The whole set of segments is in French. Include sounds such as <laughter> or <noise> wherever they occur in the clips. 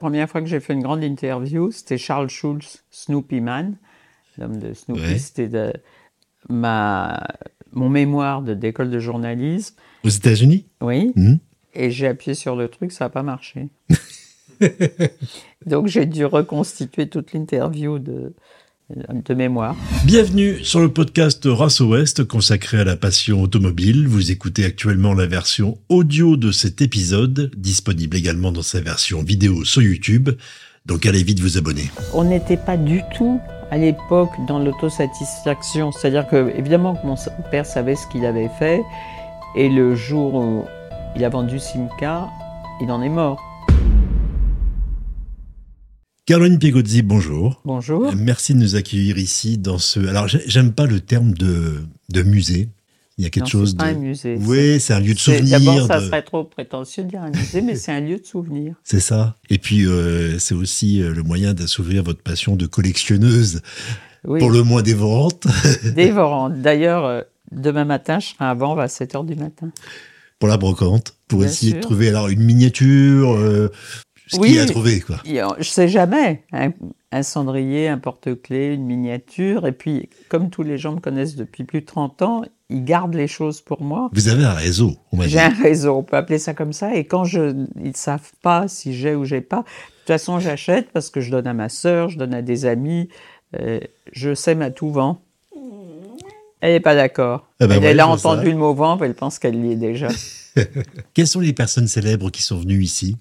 première fois que j'ai fait une grande interview, c'était Charles Schulz, Snoopy Man, l'homme de Snoopy. Ouais. C'était de ma, mon mémoire de- d'école de journalisme. Aux États-Unis? Oui. Mhm. Et j'ai appuyé sur le truc, ça n'a pas marché. <laughs> Donc j'ai dû reconstituer toute l'interview de, de mémoire. Bienvenue sur le podcast Race Ouest consacré à la passion automobile. Vous écoutez actuellement la version audio de cet épisode, disponible également dans sa version vidéo sur YouTube. Donc allez vite vous abonner. On n'était pas du tout à l'époque dans l'autosatisfaction. C'est-à-dire que, évidemment, que mon père savait ce qu'il avait fait. Et le jour où il a vendu Simca, il en est mort. Caroline Pigozzi, bonjour. Bonjour. Merci de nous accueillir ici dans ce... Alors j'ai- j'aime pas le terme de, de musée. Il y a quelque Non, chose pas de... un musée. Oui, c'est un lieu de souvenir. D'abord, ça de- serait trop prétentieux de dire un musée, mais c'est un lieu de souvenir. <laughs> C'est ça. Et puis, euh, c'est aussi euh, le moyen d'assouvir votre passion de collectionneuse, Oui, pour le moins dévorante, <laughs> dévorant. D'ailleurs, euh, demain matin, je serai à Vanves à 7 h du matin. pour la brocante, pour Bien essayer de trouver alors une miniature, euh, ce Oui. qu'il y a à trouver, quoi. Je sais jamais. Un, un cendrier, un porte-clés, une miniature. Et puis, comme tous les gens me connaissent depuis plus de 30 ans, ils gardent les choses pour moi. Vous avez un réseau, on m'a dit. J'ai un réseau, on peut appeler ça comme ça. Et quand je, ils savent pas si j'ai ou j'ai pas, de toute façon, j'achète parce que je donne à ma sœur, je donne à des amis. euh, je sème à tout vent. Elle n'est pas d'accord. Ah ben elle, ouais, elle a entendu ça. le mot vent, elle pense qu'elle y est déjà. <laughs> Quelles sont les personnes célèbres qui sont venues ici?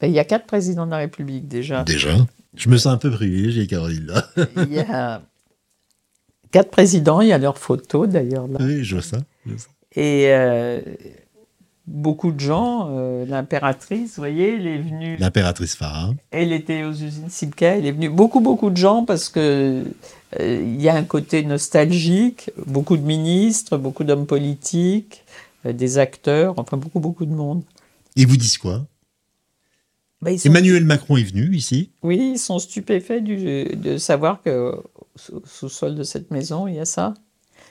Ben, Il y a quatre présidents de la République déjà. Déjà. Je me sens un peu privilégié, Caroline, là. <laughs> Il y a quatre présidents, il y a leurs photos d'ailleurs là. oui, je vois ça. je vois ça. Et euh, beaucoup de gens, euh, l'impératrice, vous voyez, elle est venue. L'impératrice Farah. Elle était aux usines Simca, elle est venue. Beaucoup, beaucoup de gens parce que euh, il y a un côté nostalgique, beaucoup de ministres, beaucoup d'hommes politiques, des acteurs, enfin beaucoup, beaucoup de monde. Ils vous disent quoi? Sont- Emmanuel Macron est venu ici. Oui, ils sont stupéfaits du- de savoir que sous, sous sol de cette maison, il y a ça.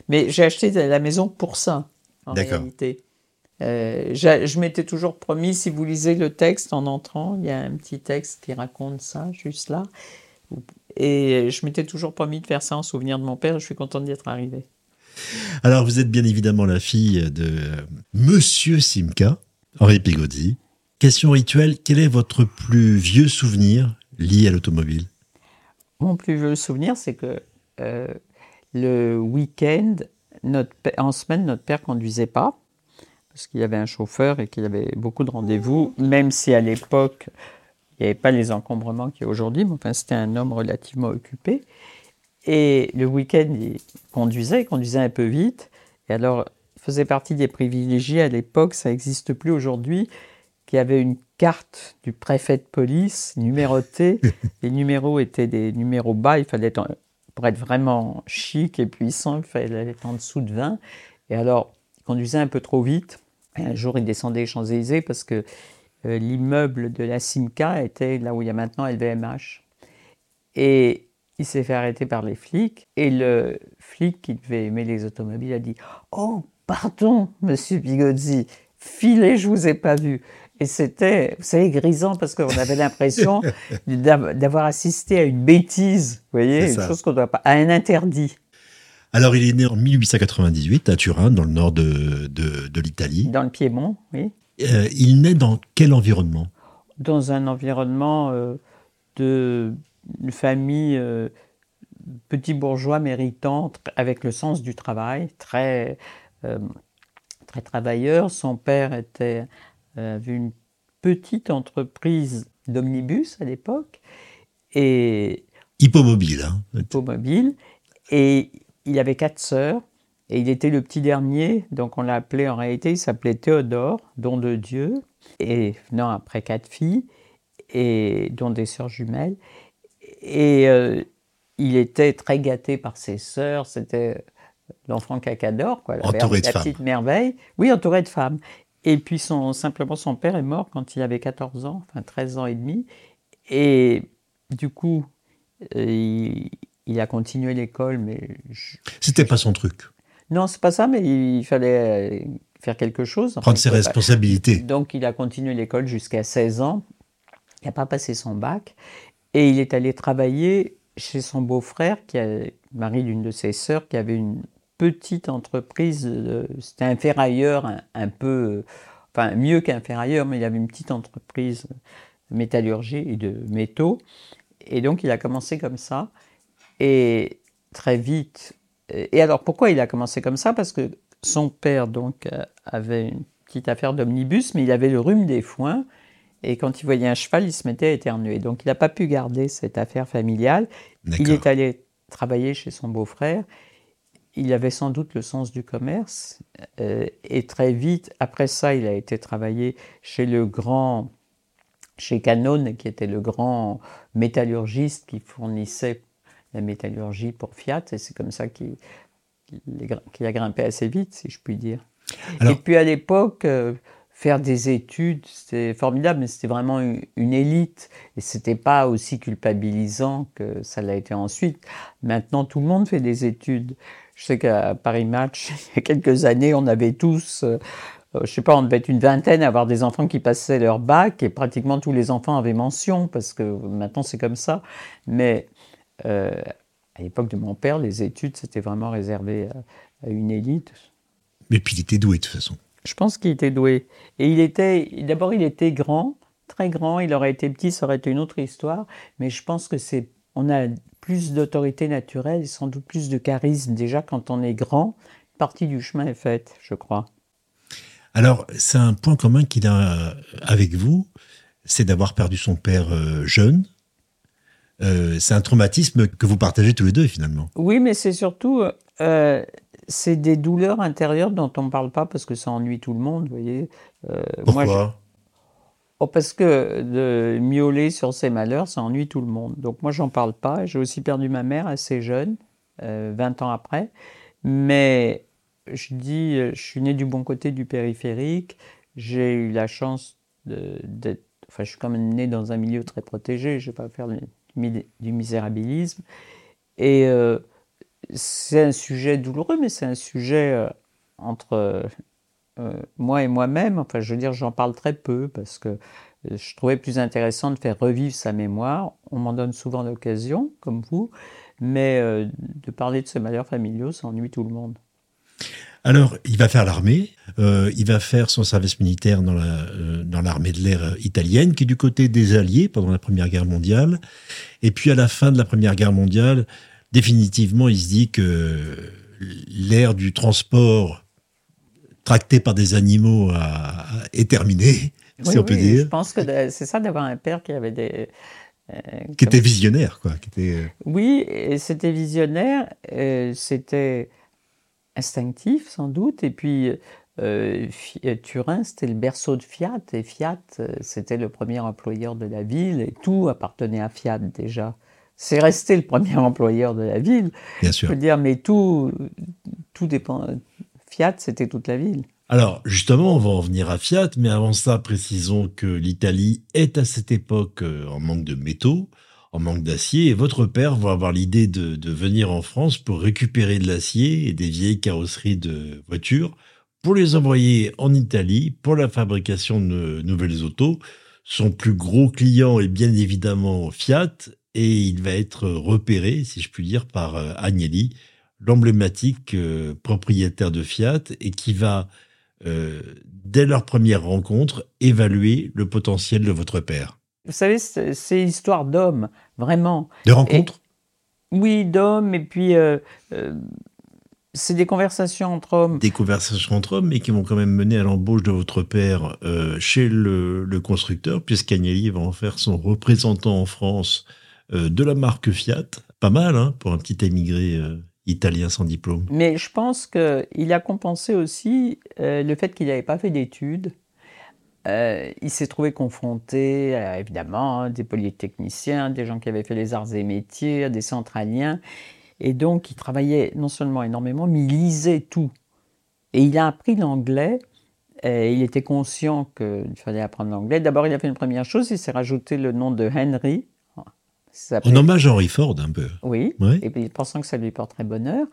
Mais j'ai acheté la maison pour ça, en réalité. Euh, je m'étais toujours promis, si vous lisez le texte en entrant, il y a un petit texte qui raconte ça, juste là. Et je m'étais toujours promis de faire ça en souvenir de mon père. Je suis contente d'y être arrivée. Alors, vous êtes bien évidemment la fille de Monsieur Simca, Henri Pigozzi. Question rituelle, quel est votre plus vieux souvenir lié à l'automobile? Mon plus vieux souvenir, c'est que euh, le week-end, en semaine, notre père conduisait pas parce qu'il avait un chauffeur et qu'il avait beaucoup de rendez-vous, même si à l'époque, il n'y avait pas les encombrements qu'il y a aujourd'hui, mais enfin, c'était un homme relativement occupé. Et le week-end, il conduisait, il conduisait un peu vite. Et alors, il faisait partie des privilégiés à l'époque, ça n'existe plus aujourd'hui, qui avait une carte du préfet de police numérotée. <laughs> Les numéros étaient des numéros bas, il fallait être, pour être vraiment chic et puissant, il fallait être en dessous de 20. Et alors, il conduisait un peu trop vite. Et un jour, il descendait les Champs-Élysées parce que euh, l'immeuble de la Simca était là où il y a maintenant LVMH. Et il s'est fait arrêter par les flics. Et le flic qui devait aimer les automobiles a dit Oh, pardon, monsieur Bigozzi, filez, je vous ai pas vu. Et c'était, vous savez, grisant parce qu'on avait l'impression <laughs> d'av- d'avoir assisté à une bêtise, vous voyez, une chose qu'on doit pas, à un interdit Alors, il est né en 1898 à Turin, dans le nord de, de, de l'Italie. dans le Piémont, oui, Euh, il naît dans quel environnement? Dans un environnement euh, de une famille euh, petit bourgeois méritant, avec le sens du travail, très euh, très travailleur. Son père était avait une petite entreprise d'omnibus à l'époque et Hippomobile. Hein. automobile. Et il avait quatre sœurs. Et il était le petit dernier, donc on l'a appelé en réalité, il s'appelait Théodore, don de Dieu, et venant après quatre filles, et dont des sœurs jumelles. Et euh, il était très gâté par ses sœurs, c'était l'enfant cacador, quoi, la, Entouré de la femmes. petite merveille. Oui, entouré de femmes. Et puis son, simplement son père est mort quand il avait 14 ans, enfin 13 ans et demi. Et du coup, euh, il, il a continué l'école, mais je- C'était pas son truc. non, c'est pas ça, mais il fallait faire quelque chose. Prendre ses responsabilités. Donc, il a continué l'école jusqu'à 16 ans. Il n'a pas passé son bac. Et il est allé travailler chez son beau-frère, qui est mari d'une de ses sœurs, qui avait une petite entreprise. C'était un ferrailleur un, peu. Enfin, mieux qu'un ferrailleur, mais il avait une petite entreprise de métallurgie et de métaux. Et donc, il a commencé comme ça. Et très vite. Et alors, pourquoi il a commencé comme ça? Parce que son père, donc, avait une petite affaire d'omnibus, mais il avait le rhume des foins. Et quand il voyait un cheval, il se mettait à éternuer. Donc il n'a pas pu garder cette affaire familiale. Il est allé travailler chez son beau-frère. Il avait sans doute le sens du commerce. Euh, et très vite, après ça, il a été travailler chez le grand, chez Canon, qui était le grand métallurgiste qui fournissait la métallurgie pour Fiat. Et c'est comme ça qu'il a grimpé assez vite, si je puis dire. Et puis à l'époque, euh, faire des études, c'était formidable, mais c'était vraiment une, élite. Et c'était pas aussi culpabilisant que ça l'a été ensuite. Maintenant, tout le monde fait des études. Je sais qu'à Paris Match, <laughs> il y a quelques années, on avait tous, euh, je sais pas, on devait être une vingtaine à avoir des enfants qui passaient leur bac et pratiquement tous les enfants avaient mention parce que maintenant c'est comme ça. Mais euh, à l'époque de mon père, les études, c'était vraiment réservé à, à une élite. Mais puis il était doué de toute façon. Je pense qu'il était doué. Et il était, d'abord, il était grand, très grand. Il aurait été petit, ça aurait été une autre histoire. Mais je pense que c'est, on a plus d'autorité naturelle et sans doute plus de charisme déjà quand on est grand. Une partie du chemin est faite, je crois. Alors, c'est un point commun qu'il a avec vous, c'est d'avoir perdu son père euh, jeune. Euh, c'est un traumatisme que vous partagez tous les deux finalement. Oui, mais c'est surtout euh, c'est des douleurs intérieures dont on ne parle pas parce que ça ennuie tout le monde, vous voyez. Euh, Pourquoi? Parce que de miauler sur ses malheurs, ça ennuie tout le monde. Donc moi, j'en parle pas. J'ai aussi perdu ma mère assez jeune, 20 euh, ans après. Mais je dis, je suis né du bon côté du périphérique. J'ai eu la chance d'être... Enfin, je suis quand même né dans un milieu très protégé. Je ne vais pas faire du misérabilisme. Et... Euh, c'est un sujet douloureux, mais c'est un sujet euh, entre euh, euh, moi et moi-même. Enfin, je veux dire, j'en parle très peu parce que je trouvais plus intéressant de faire revivre sa mémoire. On m'en donne souvent l'occasion, comme vous, mais de parler de ses malheurs familiaux, ça ennuie tout le monde. Alors, il va faire l'armée, il va faire son service militaire dans l'armée de l'air italienne, qui est du côté des Alliés pendant la Première Guerre mondiale. Et puis, à la fin de la Première Guerre mondiale, définitivement, il se dit que l'ère du transport tracté par des animaux est terminée, si on peut dire. Je pense que c'est ça d'avoir un père qui avait des... Euh, qui était visionnaire, quoi. Qui était... Euh, oui, c'était visionnaire, euh, c'était instinctif sans doute, et puis Turin, c'était le berceau de Fiat, et Fiat, c'était le premier employeur de la ville, et tout appartenait à Fiat déjà c'est resté le premier <laughs> employeur de la ville. Bien sûr. Je veux dire, mais tout, tout dépend. Fiat, c'était toute la ville. Alors, justement, on va en venir à Fiat, mais avant ça, précisons que l'Italie est à cette époque euh, en manque de métaux, en manque d'acier, et votre père va avoir l'idée de, de venir en France pour récupérer de l'acier et des vieilles carrosseries de voitures pour les envoyer en Italie pour la fabrication de nouvelles autos. Son plus gros client est bien évidemment Fiat et il va être repéré, si je puis dire, par euh, Agnelli, l'emblématique euh, propriétaire de Fiat, et qui va, euh, dès leur première rencontre, évaluer le potentiel de votre père. Vous savez, c'est histoire d'hommes, vraiment. De rencontres Oui, d'hommes, et puis c'est des conversations entre hommes. Des conversations entre hommes, mais qui vont quand même mener à l'embauche de votre père chez le, le constructeur, puisqu'Agnelli va en faire son représentant en France euh, de la marque Fiat. Pas mal hein, pour un petit émigré euh, italien sans diplôme. Mais je pense qu'il a compensé aussi euh, le fait qu'il n'avait pas fait d'études. il s'est trouvé confronté, évidemment, à des polytechniciens, des gens qui avaient fait les arts et métiers, des centraliens. Et donc, il travaillait non seulement énormément, mais il lisait tout. Et il a appris l'anglais. Il était conscient qu'il fallait apprendre l'anglais. D'abord, il a fait une première chose, il s'est rajouté le nom de Henry, en hommage à Henry Ford, un peu. Oui, et puis pensant que ça lui porterait bonheur.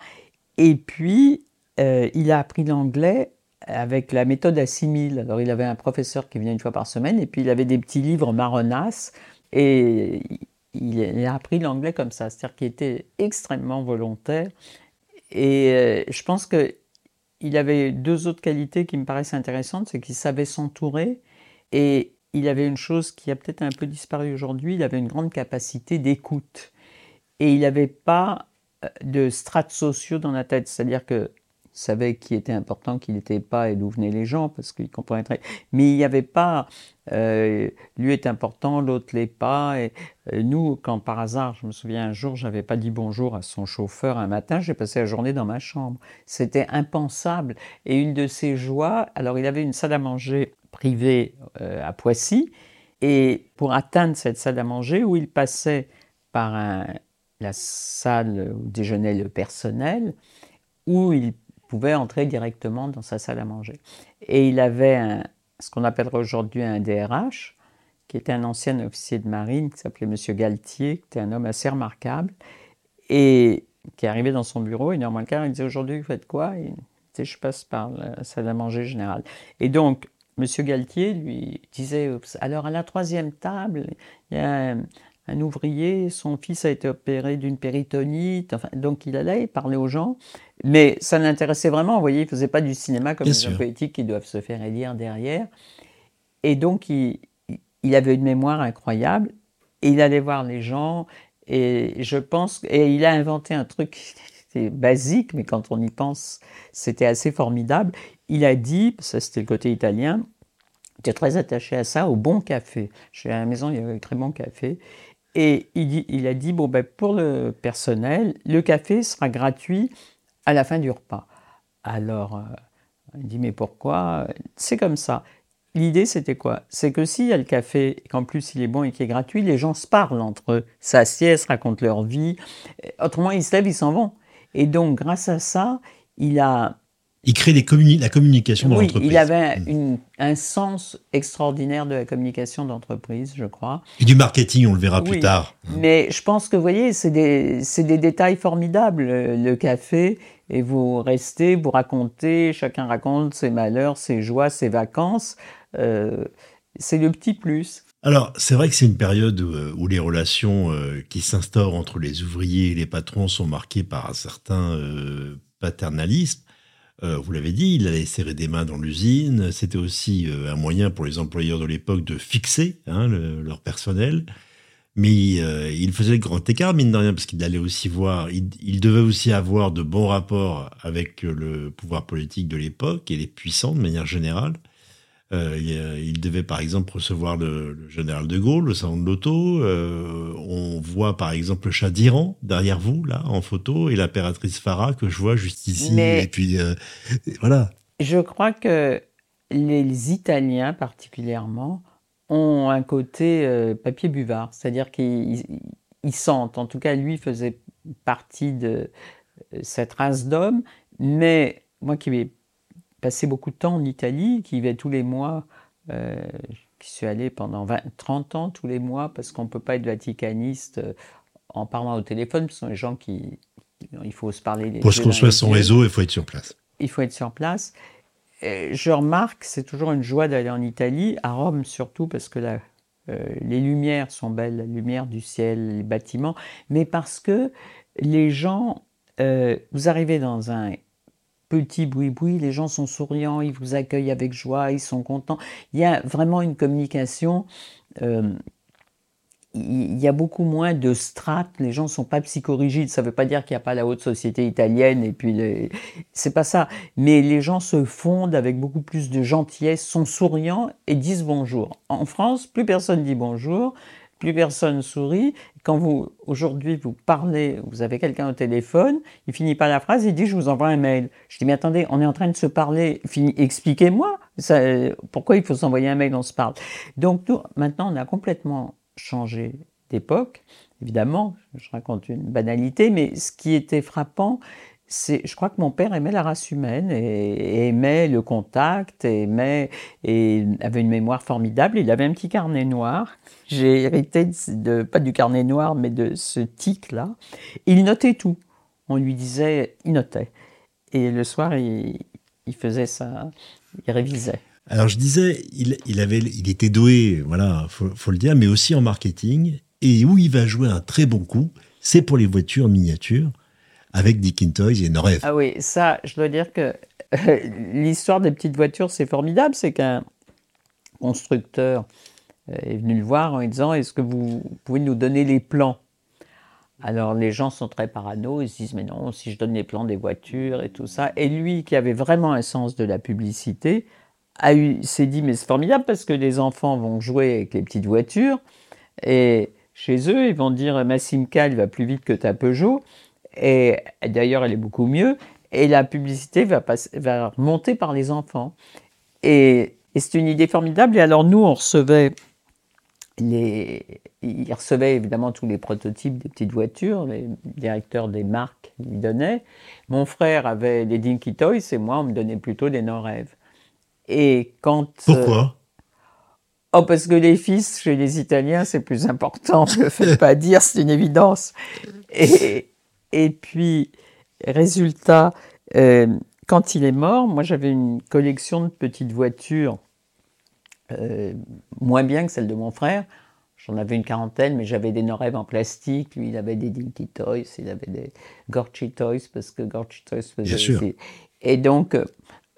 Et puis, euh, il a appris l'anglais avec la méthode assimile. Alors il avait un professeur qui venait une fois par semaine et puis il avait des petits livres marronasses et il a appris l'anglais comme ça, c'est-à-dire qu'il était extrêmement volontaire. Et euh, je pense que il avait deux autres qualités qui me paraissent intéressantes, c'est qu'il savait s'entourer et il avait une chose qui a peut-être un peu disparu aujourd'hui, il avait une grande capacité d'écoute. Et il n'avait pas euh, de strates sociaux dans la tête, c'est-à-dire que savait qui était important, qui n'était pas et d'où venaient les gens, parce qu'il comprenait très... Mais il n'y avait pas, euh, lui est important, l'autre l'est pas. Et euh, nous, quand par hasard, je me souviens un jour, j'avais pas dit bonjour à son chauffeur un matin, j'ai passé la journée dans ma chambre. C'était impensable. Et une de ses joies, alors il avait une salle à manger privée euh, à Poissy, et pour atteindre cette salle à manger, où il passait par la salle où déjeunait le personnel, où il pouvait entrer directement dans sa salle à manger. Et il avait ce qu'on appellerait aujourd'hui un DRH, qui était un ancien officier de marine qui s'appelait Monsieur Galtier, qui était un homme assez remarquable, et qui arrivait dans son bureau, et néanmoins il disait aujourd'hui vous faites quoi? Je passe par la salle à manger générale. Et donc, Monsieur Galtier lui disait alors à la troisième table, il y a un ouvrier, son fils a été opéré d'une péritonite, enfin, donc il allait parler aux gens, mais ça l'intéressait vraiment, vous voyez, il ne faisait pas du cinéma comme les hommes politiques qui doivent se faire élire derrière, et donc il, il, avait une mémoire incroyable, et il allait voir les gens, et je pense, et il a inventé un truc <laughs> c'est basique, mais quand on y pense, c'était assez formidable. Il a dit, ça c'était le côté italien, j'étais très attaché à ça, au bon café. Chez la maison, il y avait un très bon café. Et il, a dit, bon, ben, pour le personnel, le café sera gratuit à la fin du repas. Alors, euh, il dit, mais pourquoi? C'est comme ça. L'idée, c'était quoi? C'est que s'il y a le café, qu'en plus il est bon et qu'il est gratuit, les gens se parlent entre eux, s'assiedent, racontent leur vie. Autrement, ils se lèvent, ils s'en vont. Et donc, grâce à ça, il a il crée la communication dans oui, l'entreprise. Il avait mm. un sens extraordinaire de la communication d'entreprise, je crois. Et du marketing, on le verra plus tard. Mais je pense que, vous voyez, c'est des, des, détails formidables. Le, café, et vous restez, vous racontez, chacun raconte ses malheurs, ses joies, ses vacances. Euh, c'est le petit plus. Alors, c'est vrai que c'est une période où, euh, les relations euh, qui s'instaurent entre les ouvriers et les patrons sont marquées par un certain paternalisme. Euh, vous l'avez dit, il allait serrer des mains dans l'usine. C'était aussi euh, un moyen pour les employeurs de l'époque de fixer hein, leur personnel. Mais euh, il faisait le grand écart, mine de rien, parce qu'il allait aussi voir, il, devait aussi avoir de bons rapports avec le pouvoir politique de l'époque et les puissants de manière générale. Euh, il devait par exemple recevoir le, général de Gaulle, le salon de l'auto. Euh, on voit par exemple le chat d'Iran derrière vous, là, en photo, et l'impératrice Farah que je vois juste ici. et puis euh, voilà. Je crois que les Italiens particulièrement ont un côté papier buvard, c'est-à-dire qu'ils sentent, en tout cas lui faisait partie de cette race d'hommes, mais moi qui passé beaucoup de temps en Italie, qui y vais tous les mois, euh, qui suis allé pendant 20, 30 ans tous les mois, parce qu'on ne peut pas être vaticaniste euh, en parlant au téléphone, ce sont les gens qui... Il faut se parler. Pour se construire son réseau, il faut être sur place. Il faut être sur place. je remarque, c'est toujours une joie d'aller en Italie, à Rome surtout, parce que là, euh, les lumières sont belles, la lumière du ciel, les bâtiments, mais parce que les gens, vous arrivez dans un petit boui-boui, les gens sont souriants, ils vous accueillent avec joie, ils sont contents. Il y a vraiment une communication. Euh, il y a beaucoup moins de strates, les gens ne sont pas psychorigides, ça ne veut pas dire qu'il n'y a pas la haute société italienne, et puis c'est pas ça. Mais les gens se fondent avec beaucoup plus de gentillesse, sont souriants et disent bonjour. En France, plus personne dit bonjour, plus personne sourit, quand vous, aujourd'hui, vous parlez, vous avez quelqu'un au téléphone, il finit pas la phrase, il dit je vous envoie un mail. Je dis mais attendez, on est en train de se parler, expliquez-moi, pourquoi il faut s'envoyer un mail, on se parle? Donc nous, maintenant, on a complètement changé d'époque. Évidemment, je raconte une banalité, mais ce qui était frappant, je crois que mon père aimait la race humaine et, aimait le contact, aimait et avait une mémoire formidable. Il avait un petit carnet noir. J'ai hérité de, pas du carnet noir, mais de ce tic là. Il notait tout. On lui disait, il notait. Et le soir, il, faisait ça, il révisait. Alors je disais, il était doué, voilà, faut, faut le dire, mais aussi en marketing. Et où il va jouer un très bon coup, c'est pour les voitures miniatures avec Dickin Toys et Norev. Ah oui, ça, je dois dire que l'histoire des petites voitures, c'est formidable. C'est qu'un constructeur euh, est venu le voir en disant Est-ce que vous pouvez nous donner les plans? Alors les gens sont très parano, ils se disent mais non, si je donne les plans des voitures et tout ça. Et lui qui avait vraiment un sens de la publicité, s'est dit mais c'est formidable parce que les enfants vont jouer avec les petites voitures et chez eux ils vont dire ma Simca elle va plus vite que ta Peugeot et d'ailleurs elle est beaucoup mieux et la publicité va, passer, va remonter par les enfants. Et, et c'est une idée formidable et alors nous on recevait les, il recevait évidemment tous les prototypes des petites voitures, les directeurs des marques lui donnaient. Mon frère avait les Dinky Toys et moi, on me donnait plutôt des Norev. Et quand. Euh, Pourquoi? Oh, parce que les fils chez les Italiens, c'est plus important. <laughs> Je ne le fais pas dire, c'est une évidence. Et, et puis, résultat, euh, quand il est mort, moi j'avais une collection de petites voitures euh, moins bien que celle de mon frère. J'en avais une quarantaine, mais j'avais des Norev en plastique. Lui, il avait des Dinky Toys, il avait des Gorchi Toys, parce que Gorchi Toys faisait Bien sûr. Et donc,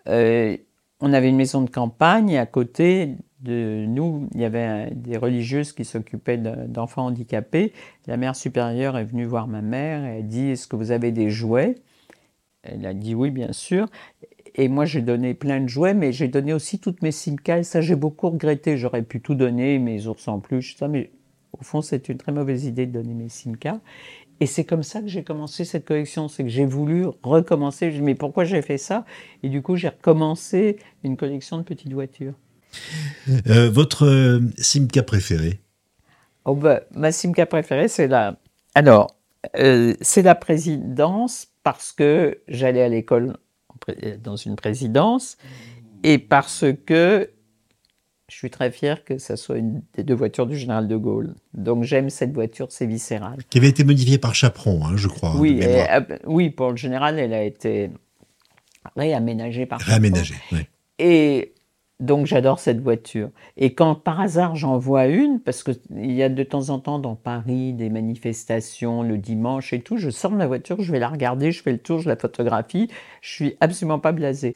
euh, on avait une maison de campagne, et à côté de nous, il y avait des religieuses qui s'occupaient d'enfants handicapés. La mère supérieure est venue voir ma mère et a dit Est-ce que vous avez des jouets? Elle a dit oui, bien sûr. Et moi, j'ai donné plein de jouets, mais j'ai donné aussi toutes mes Simca. Et ça, j'ai beaucoup regretté. J'aurais pu tout donner, mes ours en peluche, ça. Mais au fond, c'est une très mauvaise idée de donner mes Simca. Et c'est comme ça que j'ai commencé cette collection. C'est que j'ai voulu recommencer. Je me mais pourquoi j'ai fait ça? Et du coup, j'ai recommencé une collection de petites voitures. Euh, votre euh, Simca préférée? Oh bah, Ma Simca préférée, c'est la. Alors, euh, c'est la présidence parce que j'allais à l'école dans une présidence et parce que je suis très fier que ça soit une des deux voitures du général de Gaulle. Donc j'aime cette voiture, c'est viscéral. Qui avait été modifiée par Chaperon, hein, je crois. Oui, et, euh, oui, pour le général, elle a été réaménagée par Réaménagée, oui. Et donc j'adore cette voiture. Et quand par hasard j'en vois une, parce qu'il y a de temps en temps dans Paris des manifestations le dimanche et tout, je sors de ma voiture, je vais la regarder, je fais le tour, je la photographie. Je suis absolument pas blasé.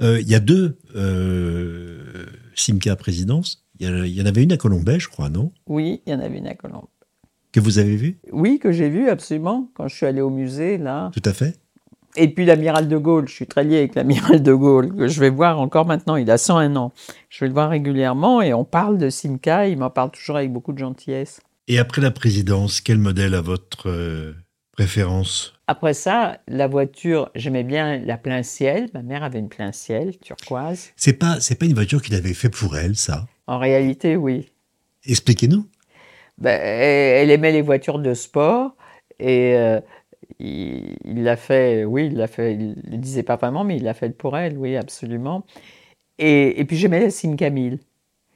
Euh, il y a deux euh, Simca présidence. Il y, en avait une à Colombay, je crois, non? Oui, il y en avait une à Colombay. Que vous avez vue? Oui, que j'ai vue absolument quand je suis allé au musée là. Tout à fait. Et puis l'amiral de Gaulle, je suis très lié avec l'amiral de Gaulle, que je vais voir encore maintenant, il a 101 ans. Je vais le voir régulièrement et on parle de Simca, il m'en parle toujours avec beaucoup de gentillesse. Et après la présidence, quel modèle a votre euh, préférence? Après ça, la voiture, j'aimais bien la plein ciel. Ma mère avait une plein ciel turquoise. C'est pas, c'est pas une voiture qu'il avait fait pour elle, ça? En réalité, oui. Expliquez-nous. Ben, elle aimait les voitures de sport et euh, il l'a fait, oui, il l'a fait, il ne le disait pas vraiment, mais il l'a fait pour elle, oui, absolument. Et, et puis j'aimais la Simca 1000.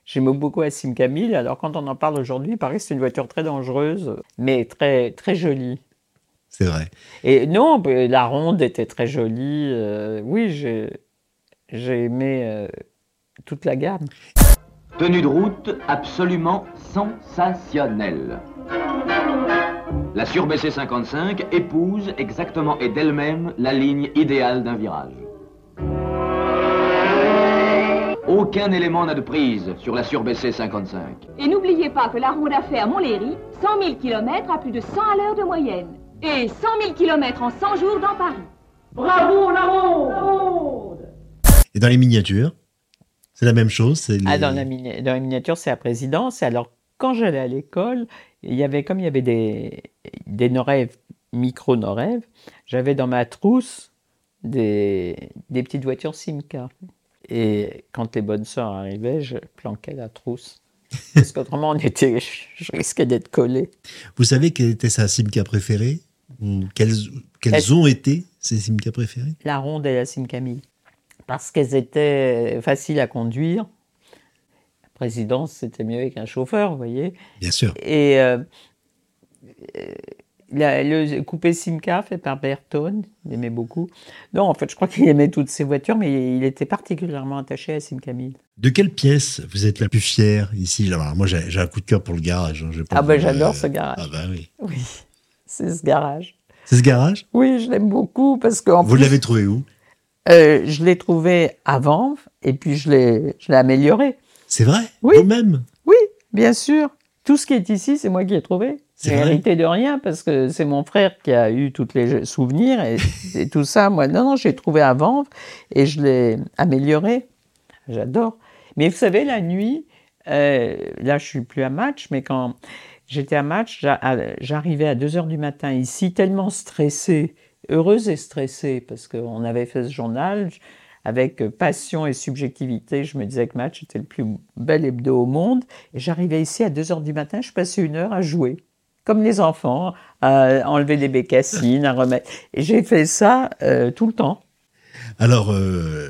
J'aimais beaucoup la Simca 1000, alors quand on en parle aujourd'hui, il paraît que c'est une voiture très dangereuse, mais très, très jolie. C'est vrai. Et non, la ronde était très jolie. Euh, oui, j'ai, j'ai aimé euh, toute la gamme. Tenue de route absolument sensationnelle. La Surbc 55 épouse exactement et d'elle-même la ligne idéale d'un virage. Aucun élément n'a de prise sur la Surbc 55. Et n'oubliez pas que la ronde a fait à Montlhéry 100 000 km à plus de 100 à l'heure de moyenne. Et 100 000 km en 100 jours dans Paris. Bravo la ronde, Et dans les miniatures c'est la même chose les... ah, dans, la dans les miniatures, c'est la présidence. Et alors, quand j'allais à l'école, il y avait, comme il y avait des, des Norev, micro Norev, j'avais dans ma trousse des, des petites voitures Simca. Et quand les bonnes sœurs arrivaient, je planquais la trousse. <laughs> Parce qu'autrement, on était, je risquais d'être collé. Vous savez quelle était sa Simca préférée? Ou quelles, quelles ont été ses Simca préférées? La ronde et la Simca 1000. Parce qu'elles étaient faciles à conduire, présidence, c'était mieux avec un chauffeur, vous voyez. Bien sûr. Et euh, La- le coupé Simca fait par Bertone, il aimait beaucoup. Non, en fait, je crois qu'il aimait toutes ses voitures, mais il était particulièrement attaché à Simca 1000. De quelle pièce vous êtes la plus fière ici Alors, Moi, j'ai un coup de cœur pour le garage. hein, Ah bah vous- j'adore ce garage. Ah bah oui. Oui, c'est ce garage. C'est ce garage? Oui, je l'aime beaucoup parce qu'en Vous l'avez trouvé où? Euh, je l'ai trouvé avant et puis je l'ai je l'ai amélioré. C'est vrai? Oui. Vous-même? Oui, bien sûr. Tout ce qui est ici, c'est moi qui ai trouvé. C'est J'ai hérité de rien parce que c'est mon frère qui a eu tous les souvenirs et, <laughs> et tout ça. Moi, non, non, j'ai trouvé avant et je l'ai amélioré. J'adore. Mais vous savez, la nuit, euh, là, je suis plus à match, mais quand j'étais à match, j'arrivais à 2 heures du matin ici, tellement stressée, heureuse et stressée, parce qu'on avait fait ce journal avec passion et subjectivité. Je me disais que match était le plus bel hebdo au monde. Et j'arrivais ici à 2 heures du matin, je passais une heure à jouer. Comme les enfants, à enlever les bécassines, à remettre. Et j'ai fait ça euh, tout le temps. Alors, euh,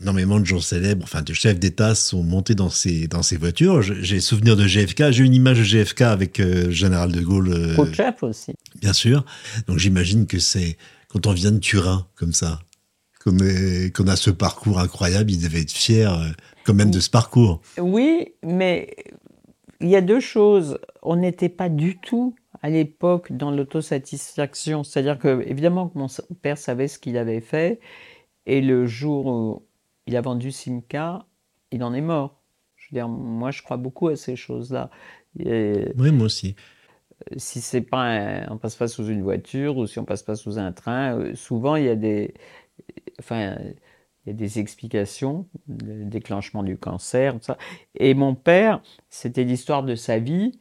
énormément de gens célèbres, enfin de chefs d'État sont montés dans ces, dans ces voitures. J'ai souvenir de JFK. J'ai une image de JFK avec euh, le général de Gaulle, euh, Khrouchtchev aussi. bien sûr. Donc j'imagine que c'est quand on vient de Turin, comme ça, euh, qu'on a ce parcours incroyable, il devait être fier euh, quand même de ce parcours. Oui, mais il y a deux choses. On n'était pas du tout à l'époque dans l'autosatisfaction. C'est-à-dire que, évidemment, que mon père savait ce qu'il avait fait. Et le jour où il a vendu Simca, il en est mort. Je veux dire, moi, je crois beaucoup à ces choses-là. Oui, moi aussi. si c'est pas un- on passe pas sous une voiture ou si on passe pas sous un train, euh, souvent il y a des, enfin, il y a des explications, le déclenchement du cancer, tout ça. Et mon père, c'était l'histoire de sa vie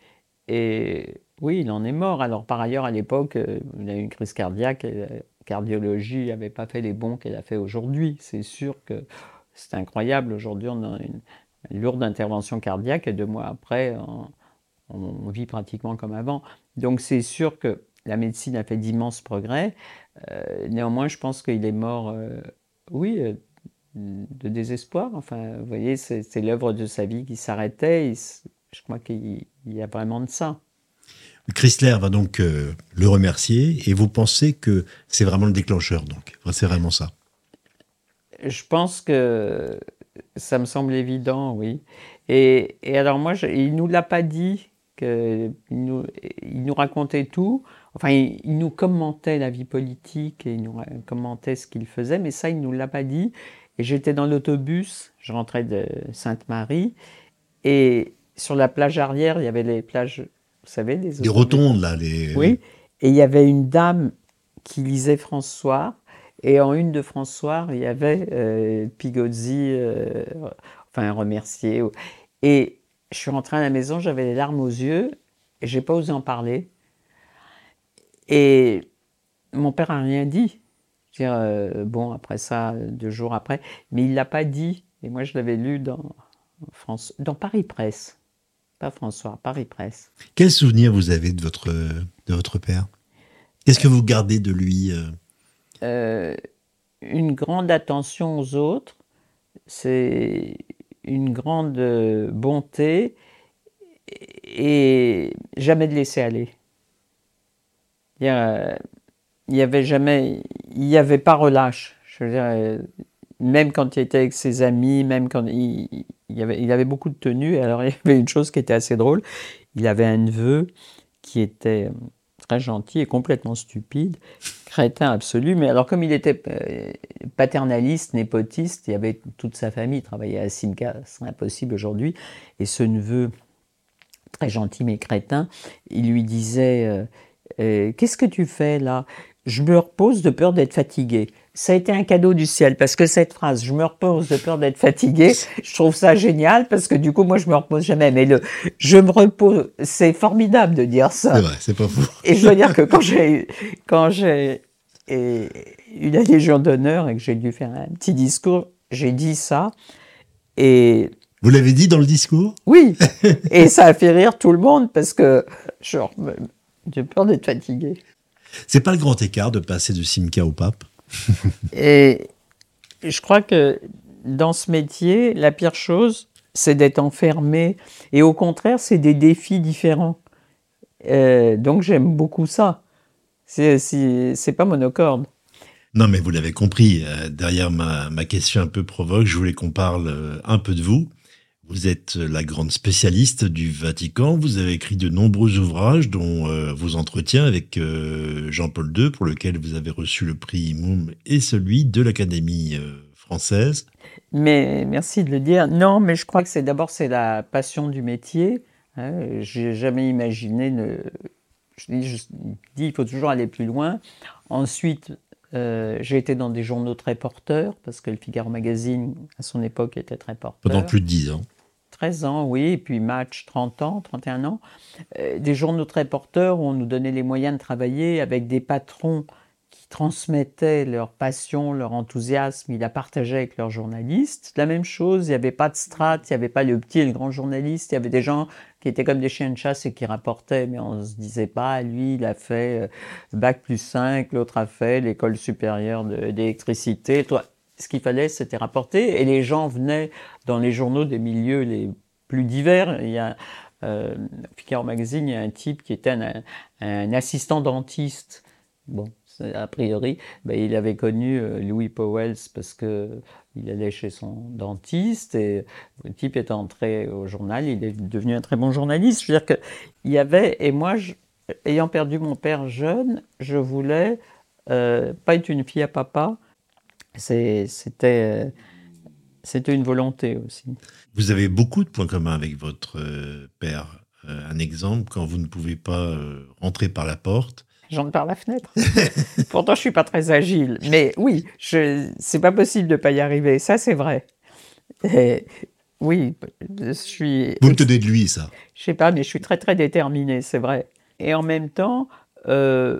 et oui, il en est mort. Alors par ailleurs, à l'époque, euh, il a eu une crise cardiaque et la cardiologie n'avait pas fait les bons qu'elle a fait aujourd'hui. C'est sûr que c'est incroyable. Aujourd'hui, on a une, lourde intervention cardiaque et deux mois après, on vit pratiquement comme avant. Donc c'est sûr que la médecine a fait d'immenses progrès. Euh, néanmoins, je pense qu'il est mort, euh, oui, euh, de désespoir. Enfin, vous voyez, c'est l'œuvre de sa vie qui s'arrêtait. Je crois qu'il il y a vraiment de ça. Chrysler va donc le remercier et vous pensez que c'est vraiment le déclencheur, donc? C'est vraiment ça. Je pense que ça me semble évident, oui. Et, et alors moi, je, il nous l'a pas dit, que, il, nous, il nous racontait tout. Enfin, il, il nous commentait la vie politique et il nous ra- commentait ce qu'il faisait, mais ça, il nous l'a pas dit. Et j'étais dans l'autobus, je rentrais de Sainte-Marie, et sur la plage arrière, il y avait les plages, vous savez, des Des rotondes, là. Les... Oui. Et il y avait une dame qui lisait François. Et en une de François, il y avait euh, Pigozzi, euh, enfin remercié. Et je suis rentré à la maison, j'avais les larmes aux yeux, et j'ai pas osé en parler. Et mon père a rien dit. Dire, euh, bon, après ça, deux jours après, mais il l'a pas dit. Et moi, je l'avais lu dans, France, dans Paris Presse. Pas François, Paris Presse. Quel souvenir vous avez de votre, de votre père? Qu'est-ce que vous gardez de lui euh? Euh, une grande attention aux autres, c'est une grande bonté et jamais de laisser aller. Il y, a- il y avait jamais, il n'y avait pas relâche. Je veux dire, euh, même quand il était avec ses amis, même quand il, avait, beaucoup de tenues. Alors <laughs> il y avait une chose qui était assez drôle. Il avait un neveu qui était euh, très gentil et complètement stupide, crétin absolu. Mais alors comme il était euh, paternaliste, népotiste, il avait toute sa famille travaillait à Simca, c'est impossible aujourd'hui. Et ce neveu très gentil mais crétin, il lui disait euh, Qu'est-ce que tu fais là? Je me repose de peur d'être fatigué. Ça a été un cadeau du ciel parce que cette phrase, je me repose de peur d'être fatigué, <laughs> je trouve ça génial parce que du coup, moi, je me repose jamais. Mais le je me repose, c'est formidable de dire ça. C'est vrai, c'est pas faux. Et je dois dire que quand <laughs> j'ai quand j'ai eu la Légion d'honneur et que j'ai dû faire un petit discours, j'ai dit ça. Et Vous l'avez dit dans le discours? Oui, <laughs> et ça a fait rire tout le monde parce que genre, j'ai peur d'être fatigué. C'est pas le grand écart de passer de Simca au pape? Et je crois que dans ce métier, la pire chose, c'est d'être enfermé. Et au contraire, c'est des défis différents. Euh, donc j'aime beaucoup ça. C'est pas monocorde. Non, mais vous l'avez compris, euh, derrière ma, ma question un peu provoque, je voulais qu'on parle euh, un peu de vous. Vous êtes la grande spécialiste du Vatican, vous avez écrit de nombreux ouvrages, dont euh, vos entretiens avec euh, Jean-Paul II, pour lequel vous avez reçu le prix Moum et celui de l'Académie euh, française. Mais merci de le dire. Non, mais je crois que c'est d'abord c'est la passion du métier. Hein. J'ai jamais imaginé. Ne... Je dis, je dis, il faut toujours aller plus loin. Ensuite, euh, j'ai été dans des journaux très porteurs parce que le Figaro Magazine à son époque était très porteur. Pendant plus de dix ans. 13 ans, oui, et puis Match 30 ans, 31 ans. Euh, des journaux très porteurs où on nous donnait les moyens de travailler avec des patrons qui transmettaient leur passion, leur enthousiasme, ils la partageaient avec leurs journalistes. La même chose, il n'y avait pas de strates, il n'y avait pas le petit et le grand journaliste, il y avait des gens qui étaient comme des chiens de chasse et qui rapportaient, mais on ne se disait pas, lui, il a fait euh, Bac plus 5, l'autre a fait l'école supérieure de- d'électricité. Toi, Ce qu'il fallait, c'était rapporter, et les gens venaient dans les journaux des milieux les plus divers. Il y a euh, Figaro Magazine, il y a un type qui était un, assistant dentiste. Bon, a priori, ben, il avait connu euh, Louis Powell parce que il allait chez son dentiste et le type est entré au journal, il est devenu un très bon journaliste. Je veux dire que il y avait et moi, ayant perdu mon père jeune, je voulais euh, pas être une fille à papa. C'était euh, c'était une volonté aussi. Vous avez beaucoup de points communs avec votre euh, père. Euh, un exemple, quand vous ne pouvez pas rentrer par la porte, J'entre par la fenêtre. <laughs> Pourtant, je suis pas très agile. Mais oui, je, c'est pas possible de pas y arriver. Ça, c'est vrai. Et oui, je suis. vous me tenez de lui, ça. Je sais pas, mais je suis très très déterminé, c'est vrai. Et en même temps, euh,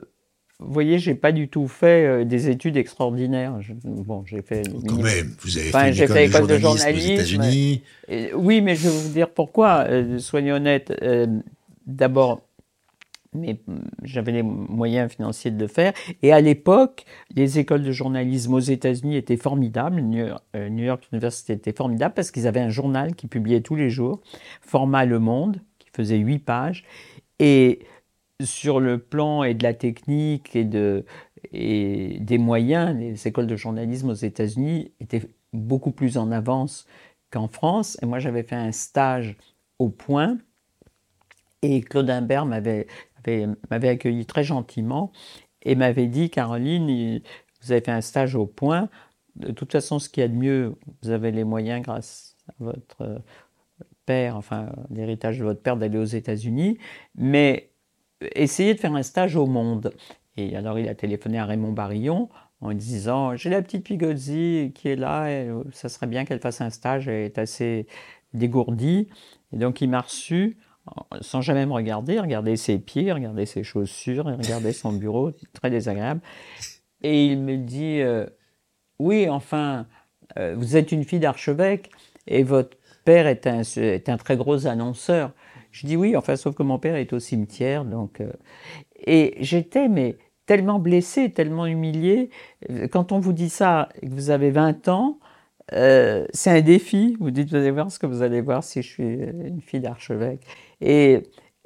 vous voyez, j'ai pas du tout fait euh, des études extraordinaires. Je- bon, j'ai fait. Quand minimum. même, vous avez Enfin, fait une école, fait de, école de journalisme journalisme, aux États-Unis. Oui, mais je vais vous dire pourquoi. Euh, soyez honnête. euh, D'abord, mais mm, j'avais les moyens financiers de le faire. Et à l'époque, les écoles de journalisme aux États-Unis étaient formidables. New York, euh, New York University était formidable parce qu'ils avaient un journal qui publiait tous les jours, format Le Monde, qui faisait huit pages. Et sur le plan et de la technique et, de, et des moyens, les écoles de journalisme aux États-Unis étaient beaucoup plus en avance qu'en France. Et moi, j'avais fait un stage au Point et Claude Imbert m'avait avait- m'avait accueilli très gentiment et m'avait dit Caroline, vous avez fait un stage au Point. De toute façon, ce qu'il y a de mieux, vous avez les moyens grâce à votre père, enfin l'héritage de votre père, d'aller aux États-Unis, mais essayez de faire un stage au Monde. Et alors il a téléphoné à Raymond Barillon en disant J'ai la petite Pigozzi qui est là, et euh, ça serait bien qu'elle fasse un stage, elle est assez dégourdie. Et donc il m'a reçu sans jamais me regarder, regarder ses pieds, regarder ses chaussures, regarder son bureau, <laughs> très désagréable. Et il me dit euh, Oui, enfin, euh, vous êtes une fille d'archevêque et votre père est un, est un très gros annonceur. Je dis oui, enfin, sauf que mon père est au cimetière, donc. euh, et j'étais, mais tellement blessée, tellement humiliée. Euh, Quand on vous dit ça que vous avez 20 ans, euh, c'est un défi. Vous dites, vous allez voir ce que vous allez voir si je suis une fille d'archevêque. Et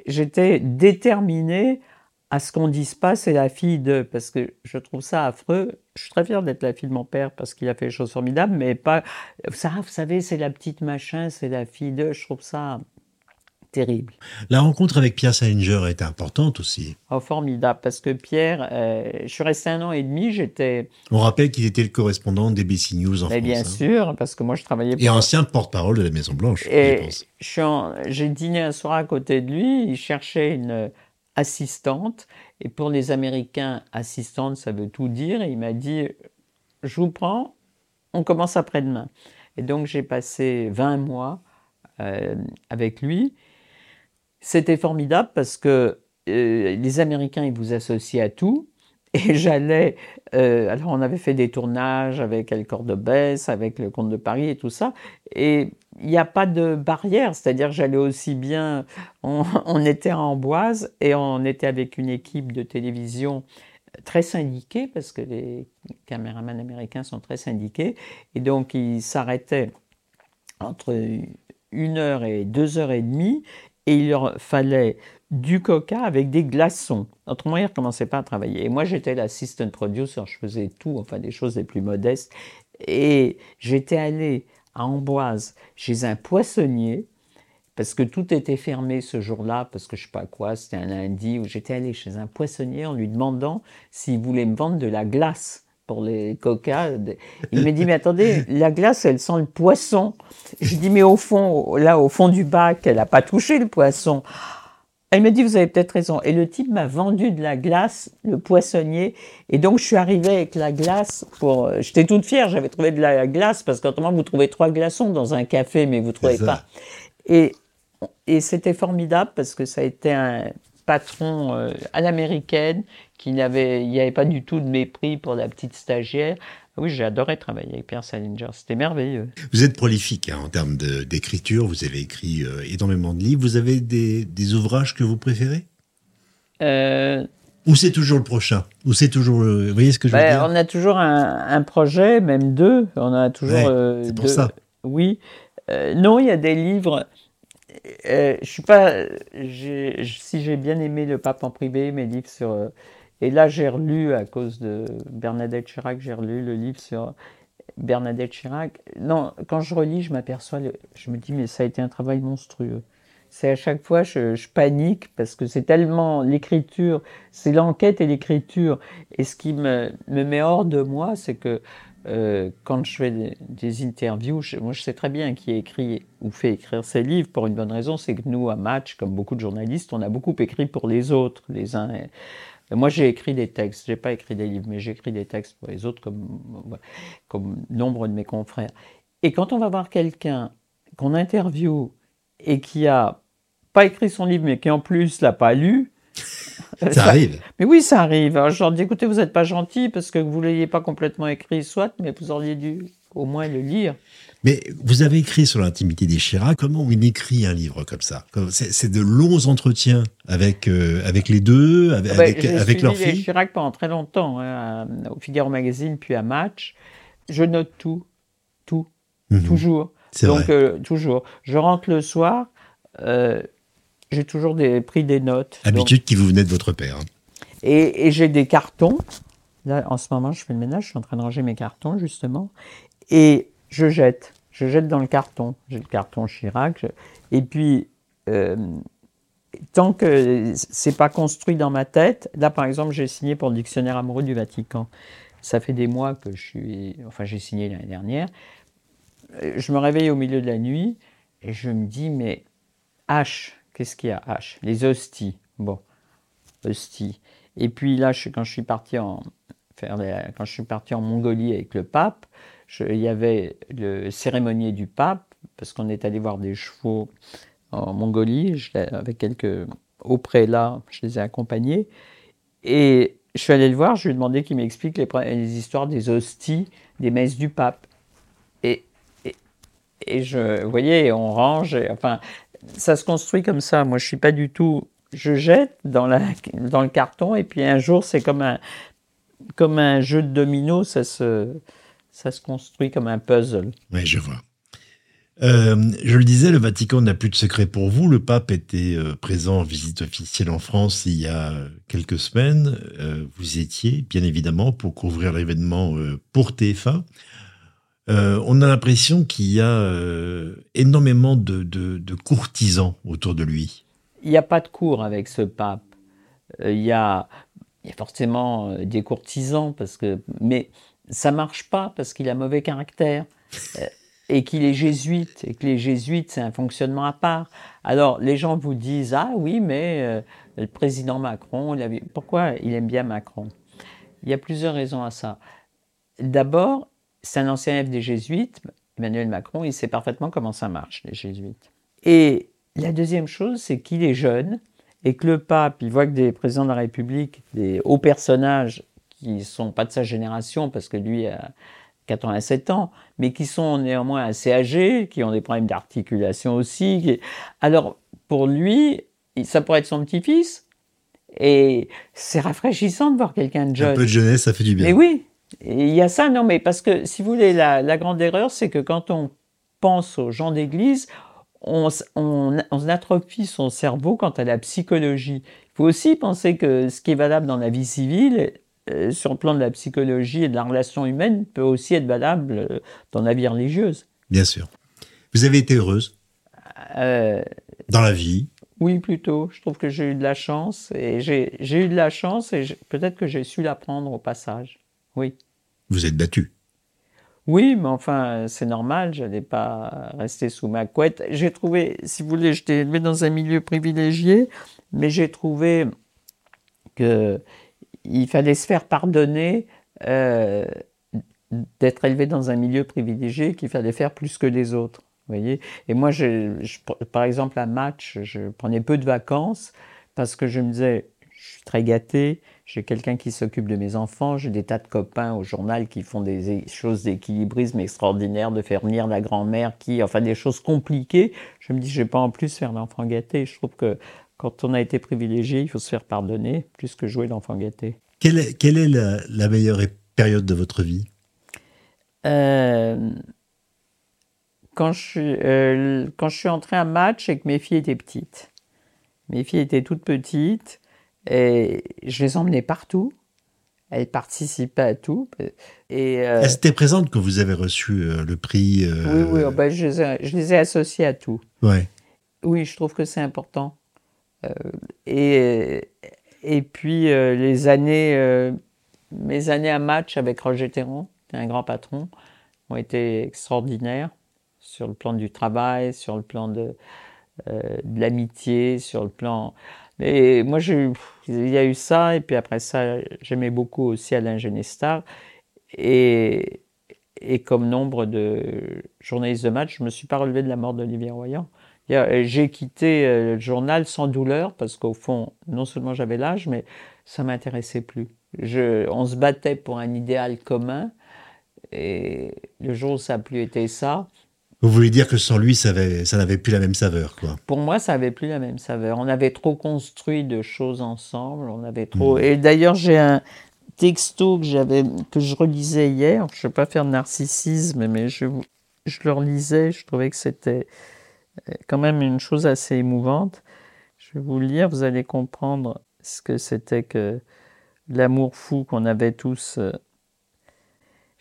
j'étais déterminée à ce qu'on dise pas c'est la fille de, parce que je trouve ça affreux. Je suis très fière d'être la fille de mon père parce qu'il a fait des choses formidables, mais pas, ça, vous savez, c'est la petite machin, c'est la fille de, je trouve ça terrible. La rencontre avec Pierre Salinger est importante aussi. Oh, formidable, parce que Pierre, euh, je suis resté un an et demi, j'étais, On rappelle qu'il était le correspondant d'ABC News en mais France. bien hein. sûr, parce que moi je travaillais Et ancien porte-parole de la Maison Blanche, je Et en- j'ai dîné un soir à côté de lui, il cherchait une assistante, et pour les Américains, assistante, ça veut tout dire, et il m'a dit, je vous prends, on commence après-demain. Et donc j'ai passé 20 mois euh, avec lui. C'était formidable parce que euh, les Américains, ils vous associent à tout. <laughs> Et j'allais, euh, alors on avait fait des tournages avec El Cordobès, avec le Comte de Paris et tout ça. Et il n'y a pas de barrière, c'est-à-dire j'allais aussi bien, on, <laughs> on était à Amboise et on était avec une équipe de télévision très syndiquée, parce que les caméramans américains sont très syndiqués, et donc ils s'arrêtaient entre une heure et deux heures et demie, et il leur fallait du coca avec des glaçons. Autrement, ils ne recommençaient pas à travailler. Et moi, j'étais l'assistant producer, je faisais tout, enfin des choses les plus modestes. Et j'étais allé à Amboise chez un poissonnier, parce que tout était fermé ce jour-là, parce que je sais pas quoi, c'était un lundi, où j'étais allé chez un poissonnier en lui demandant s'il voulait me vendre de la glace pour les coca. Il m'a dit, mais attendez, la glace, elle sent le poisson. J'ai dit, mais au fond, là, au fond du bac, elle n'a pas touché le poisson. Elle m'a dit, vous avez peut-être raison. Et le type m'a vendu de la glace, le poissonnier. Et donc, je suis arrivé avec la glace pour. J'étais toute fière, j'avais trouvé de la glace, parce qu'autrement, vous trouvez trois glaçons dans un café, mais vous trouvez pas. Et, et c'était formidable parce que ça a été un patron euh, à l'américaine qui n'avait, il n'y avait pas du tout de mépris pour la petite stagiaire. Oui, j'ai adoré travailler avec Pierre Salinger, c'était merveilleux. Vous êtes prolifique hein, en termes d'écriture, vous avez écrit euh, énormément de livres. Vous avez des, des ouvrages que vous préférez? Euh, Ou c'est toujours le prochain? Ou c'est toujours, vous voyez ce que je veux ben, dire? On a toujours un, un, projet, même deux. On a toujours. Ouais, c'est pour deux. ça. Oui. non, il y a des livres. Euh, je suis pas. Si j'ai bien aimé Le Pape en privé, mes livres sur. Euh, et là, j'ai relu, à cause de Bernadette Chirac, j'ai relu le livre sur Bernadette Chirac. Non, quand je relis, je m'aperçois, je me dis, mais ça a été un travail monstrueux. C'est à chaque fois, je, je panique parce que c'est tellement l'écriture, c'est l'enquête et l'écriture. Et ce qui me, me met hors de moi, c'est que euh, quand je fais des, interviews, moi je sais très bien qui écrit ou fait écrire ces livres pour une bonne raison, c'est que nous à Match, comme beaucoup de journalistes, on a beaucoup écrit pour les autres, les uns. Moi j'ai écrit des textes, j'ai pas écrit des livres, mais j'ai écrit des textes pour les autres comme comme nombre de mes confrères. Et quand on va voir quelqu'un qu'on interviewe et qui a pas écrit son livre, mais qui en plus l'a pas lu, ça, ça, arrive. Mais oui, ça arrive. Alors, je leur dis, écoutez, vous n'êtes pas gentil parce que vous ne l'ayez pas complètement écrit, soit, mais vous auriez dû au moins le lire. Mais vous avez écrit sur l'intimité des Chirac. Comment on écrit un livre comme ça? C'est de longs entretiens avec, euh, avec les deux, avec, ouais, avec, avec leur fille? Chirac pendant très longtemps, hein, au Figaro Magazine, puis à Match. Je note tout, tout, mm -hmm. toujours. Donc, euh, toujours. Je rentre le soir. Euh, j'ai toujours des, pris des notes. Habitude donc, qui vous venait de votre père. Hein. Et, et j'ai des cartons. Là, en ce moment, je fais le ménage, je suis en train de ranger mes cartons, justement. Et je jette. Je jette dans le carton. J'ai le carton Chirac. Je... Et puis, euh, tant que c'est pas construit dans ma tête, là, par exemple, j'ai signé pour le dictionnaire amoureux du Vatican. Ça fait des mois que je suis. Enfin, j'ai signé l'année dernière. Je me réveille au milieu de la nuit et je me dis, mais H, Qu'est-ce qu'il y a H Les hosties. Bon, hosties. Et puis là, quand je suis parti en faire quand je suis parti en Mongolie avec le pape, il y avait le cérémonier du pape parce qu'on est allé voir des chevaux en Mongolie. Avec quelques hauts prélats, je les ai accompagnés et je suis allé le voir. Je lui ai demandé qu'il m'explique les, histoires des hosties, des messes du pape. Et et, je, vous voyez, on range. Enfin, ça se construit comme ça. Moi, je suis pas du tout. Je jette dans, la, dans le carton et puis un jour, c'est comme un, comme un jeu de domino, ça se, ça se construit comme un puzzle. Oui, je vois. Euh, je le disais, le Vatican n'a plus de secret pour vous. Le pape était euh, présent en visite officielle en France il y a quelques semaines. Euh, vous étiez, bien évidemment, pour couvrir l'événement pour TF1. Euh, on a l'impression qu'il y a euh, énormément de, de, courtisans autour de lui. Il n'y a pas de cours avec ce pape. Euh, il, y a, forcément des courtisans, parce que, mais ça marche pas parce qu'il a mauvais caractère et qu'il est jésuite et que les jésuites c'est un fonctionnement à part. Alors les gens vous disent ah oui mais le président Macron, il pourquoi il aime bien Macron? Il y a plusieurs raisons à ça. D'abord, c'est un ancien élève des jésuites, Emmanuel Macron, il sait parfaitement comment ça marche, les jésuites. Et la deuxième chose, c'est qu'il est jeune et que le pape, il voit que des présidents de la République, des hauts personnages qui ne sont pas de sa génération, parce que lui a 87 ans, mais qui sont néanmoins assez âgés, qui ont des problèmes d'articulation aussi. Alors, pour lui, ça pourrait être son petit-fils, et c'est rafraîchissant de voir quelqu'un de jeune. Un peu de jeunesse, ça fait du bien. Mais oui, et il y a ça, non, mais parce que si vous voulez, la, la grande erreur, c'est que quand on pense aux gens d'église, on, on, on atrophie son cerveau quant à la psychologie. Il faut aussi penser que ce qui est valable dans la vie civile, euh, sur le plan de la psychologie et de la relation humaine, peut aussi être valable euh, dans la vie religieuse. Bien sûr. Vous avez été heureuse? Euh, dans la vie? Oui, plutôt. Je trouve que j'ai eu de la chance et j'ai eu de la chance et peut-être que j'ai su la prendre au passage. Oui. Vous êtes battue. Oui, mais enfin, c'est normal, je n'allais pas rester sous ma couette. J'ai trouvé, si vous voulez, j'étais élevé dans un milieu privilégié, mais j'ai trouvé que il fallait se faire pardonner euh, d'être élevé dans un milieu privilégié, qu'il fallait faire plus que les autres. Voyez Et moi, je, je- par exemple, à match, je prenais peu de vacances parce que je me disais, je suis très gâté, j'ai quelqu'un qui s'occupe de mes enfants, j'ai des tas de copains au journal qui font des choses d'équilibrisme extraordinaires, de faire venir la grand-mère, qui, enfin des choses compliquées. Je me dis, je vais pas en plus faire l'enfant gâté. Je trouve que quand on a été privilégié, il faut se faire pardonner plus que jouer l'enfant gâté. Quelle est, quelle est la, la meilleure période de votre vie? Euh, quand, je, suis- euh, quand je suis entré à match et que mes filles étaient petites. Mes filles étaient toutes petites et je les emmenais partout. Elles participaient à tout. Et, euh, Elles étaient présentes quand vous avez reçu euh, le prix oui, euh, oui, oh, ben, je, les ai, je les ai associées à tout. ouais. Oui, je trouve que c'est important. Euh, et, et puis les années, mes années à match avec Roger Théron, qui est un grand patron, ont été extraordinaires sur le plan du travail, sur le plan de, de l'amitié, sur le plan. Et moi, il y a eu ça, et puis après ça, j'aimais beaucoup aussi Alain Genestar. Et, comme nombre de journalistes de match, je ne me suis pas relevé de la mort d'Olivier Royan. J'ai quitté euh, le journal sans douleur parce qu'au fond, non seulement j'avais l'âge, mais ça m'intéressait plus. On se battait pour un idéal commun et le jour où ça n'a plus été ça, Vous voulez dire que sans lui, ça avait- ça n'avait plus la même saveur, quoi. pour moi, ça avait plus la même saveur. On avait trop construit de choses ensemble, on avait trop. Et d'ailleurs, j'ai un texto que j'avais que je relisais hier. Je ne veux pas faire de narcissisme, mais je, je le relisais. Je trouvais que c'était euh, quand même une chose assez émouvante. Je vais vous le lire. Vous allez comprendre ce que c'était que l'amour fou qu'on avait tous.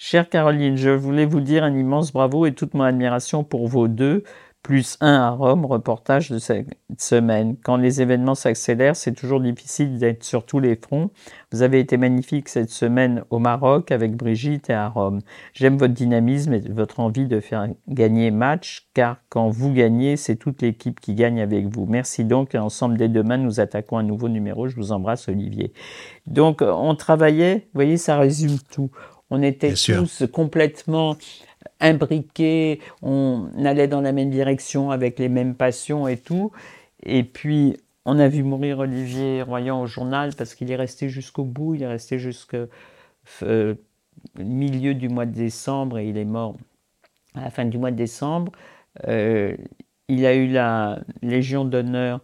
Chère Caroline, je voulais vous dire un immense bravo et toute mon admiration pour vos deux plus un à Rome, reportage de cette semaine. Quand les événements s'accélèrent, c'est toujours difficile d'être sur tous les fronts. Vous avez été magnifique cette semaine au Maroc avec Brigitte et à Rome. J'aime votre dynamisme et votre envie de faire gagner match, car quand vous gagnez, c'est toute l'équipe qui gagne avec vous. Merci donc, et ensemble dès demain, nous attaquons un nouveau numéro. Je vous embrasse, Olivier. Donc, on travaillait, vous voyez, ça résume tout. On était tous complètement imbriqués, on allait dans la même direction avec les mêmes passions et tout. Et puis, on a vu mourir Olivier Royan au journal parce qu'il est resté jusqu'au bout, il est resté jusqu'au euh, milieu du mois de décembre et il est mort à la fin du mois de décembre. Euh, il a eu la Légion d'honneur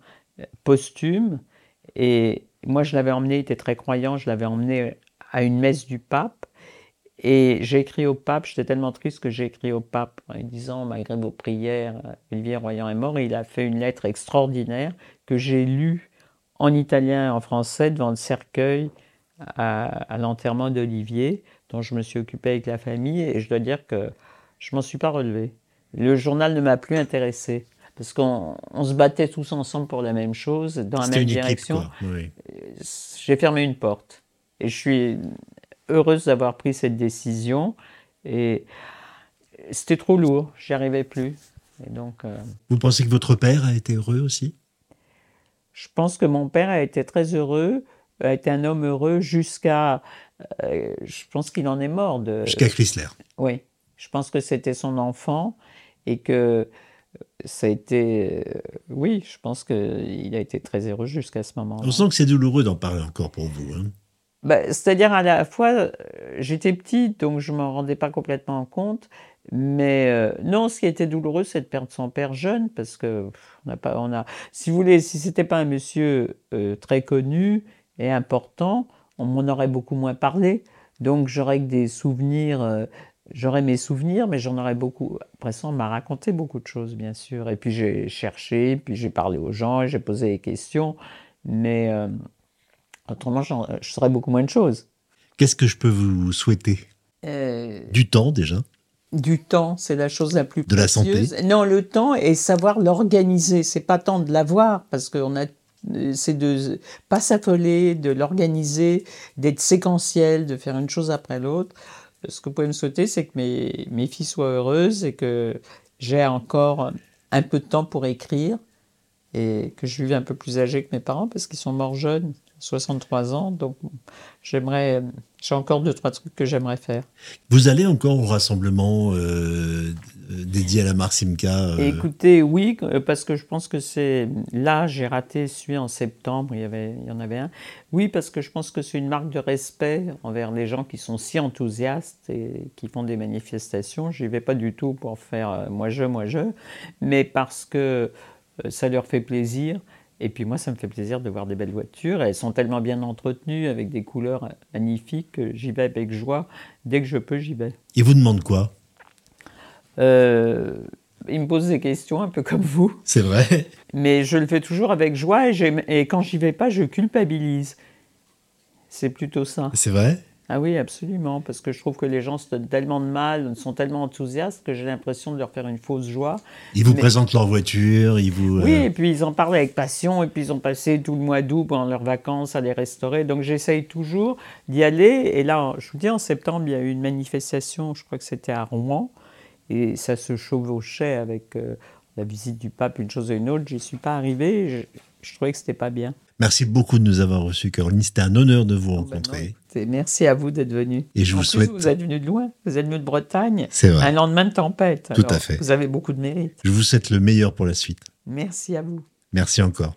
posthume et moi je l'avais emmené, il était très croyant, je l'avais emmené à une messe du pape et j'ai écrit au pape, j'étais tellement triste que j'ai écrit au pape en lui disant, malgré vos prières, Olivier Royan est mort. Et il a fait une lettre extraordinaire que j'ai lue en italien et en français devant le cercueil à, à l'enterrement d'Olivier, dont je me suis occupé avec la famille. Et je dois dire que je m'en suis pas relevé. Le journal ne m'a plus intéressé. Parce qu'on on se battait tous ensemble pour la même chose, dans la même direction. Oui. j'ai fermé une porte. Et je suis heureuse d'avoir pris cette décision. Et c'était trop lourd, j'y arrivais plus. Et donc, euh, Vous pensez que votre père a été heureux aussi? Je pense que mon père a été très heureux, a été un homme heureux jusqu'à. euh, je pense qu'il en est mort de. Jusqu'à Chrysler. Oui, je pense que c'était son enfant et que ça a été. euh, oui, je pense qu'il a été très heureux jusqu'à ce moment-là. On sent que c'est douloureux d'en parler encore pour vous. hein. Bah, C'est-à-dire à la fois, euh, j'étais petite, donc je ne m'en rendais pas complètement compte. Mais euh, non, ce qui était douloureux, c'est de perdre son père jeune, parce que on n'a pas, on a, si vous voulez, si c'était pas un monsieur euh, très connu et important, on m'en aurait beaucoup moins parlé. Donc j'aurais que des souvenirs j'aurais mes souvenirs, mais j'en aurais beaucoup. Après ça, on m'a raconté beaucoup de choses, bien sûr. Et puis j'ai cherché, puis j'ai parlé aux gens, j'ai posé des questions. Mais autrement, j'en- je saurais beaucoup moins de choses. Qu'est-ce que je peux vous souhaiter? Euh, Du temps déjà? du temps, c'est la chose la plus De la santé? Non, le temps et savoir l'organiser. C'est pas tant de l'avoir parce qu'on a, c'est de pas s'affoler, de l'organiser, d'être séquentiel, de faire une chose après l'autre. Ce que vous pouvez me souhaiter, c'est que mes, mes filles soient heureuses et que j'ai encore un peu de temps pour écrire et que je vive un peu plus âgé que mes parents parce qu'ils sont morts jeunes, 63 ans. Donc j'aimerais, j'ai encore deux trois trucs que j'aimerais faire. Vous allez encore au rassemblement euh, euh, dédié à la marque Simca euh, Écoutez, oui, parce que je pense que c'est là, j'ai raté celui en septembre, il y, avait, il y en avait un. Oui, parce que je pense que c'est une marque de respect envers les gens qui sont si enthousiastes et qui font des manifestations. J'y vais pas du tout pour faire moi je, moi je, mais parce que ça leur fait plaisir. Et puis moi, ça me fait plaisir de voir des belles voitures. Elles sont tellement bien entretenues, avec des couleurs magnifiques, que j'y vais avec joie. Dès que je peux, j'y vais. Ils vous demandent quoi? Euh, il me pose des questions un peu comme vous, C'est vrai mais je le fais toujours avec joie et, et quand j'y vais pas, je culpabilise. C'est plutôt ça. C'est vrai? Ah oui, absolument, parce que je trouve que les gens se donnent tellement de mal, sont tellement enthousiastes que j'ai l'impression de leur faire une fausse joie. Ils vous Mais- présentent leur voiture, ils vous... Oui, euh, et puis ils en parlent avec passion, et puis ils ont passé tout le mois d'août pendant leurs vacances à les restaurer. Donc j'essaye toujours d'y aller. Et là, je vous dis, en septembre, il y a eu une manifestation, je crois que c'était à Rouen, et ça se chevauchait avec euh, la visite du pape, une chose et une autre. J'y suis pas arrivé, je, je trouvais que c'était pas bien. Merci beaucoup de nous avoir reçus, Caroline. C'était un honneur de vous Ben non, rencontrer. écoutez, merci à vous d'être venu. Et je En vous plus, souhaite- Vous êtes venu de loin, vous êtes venu de Bretagne, C'est vrai. un lendemain de tempête. Tout Alors, à fait. Vous avez beaucoup de mérite. Je vous souhaite le meilleur pour la suite. Merci à vous. Merci encore.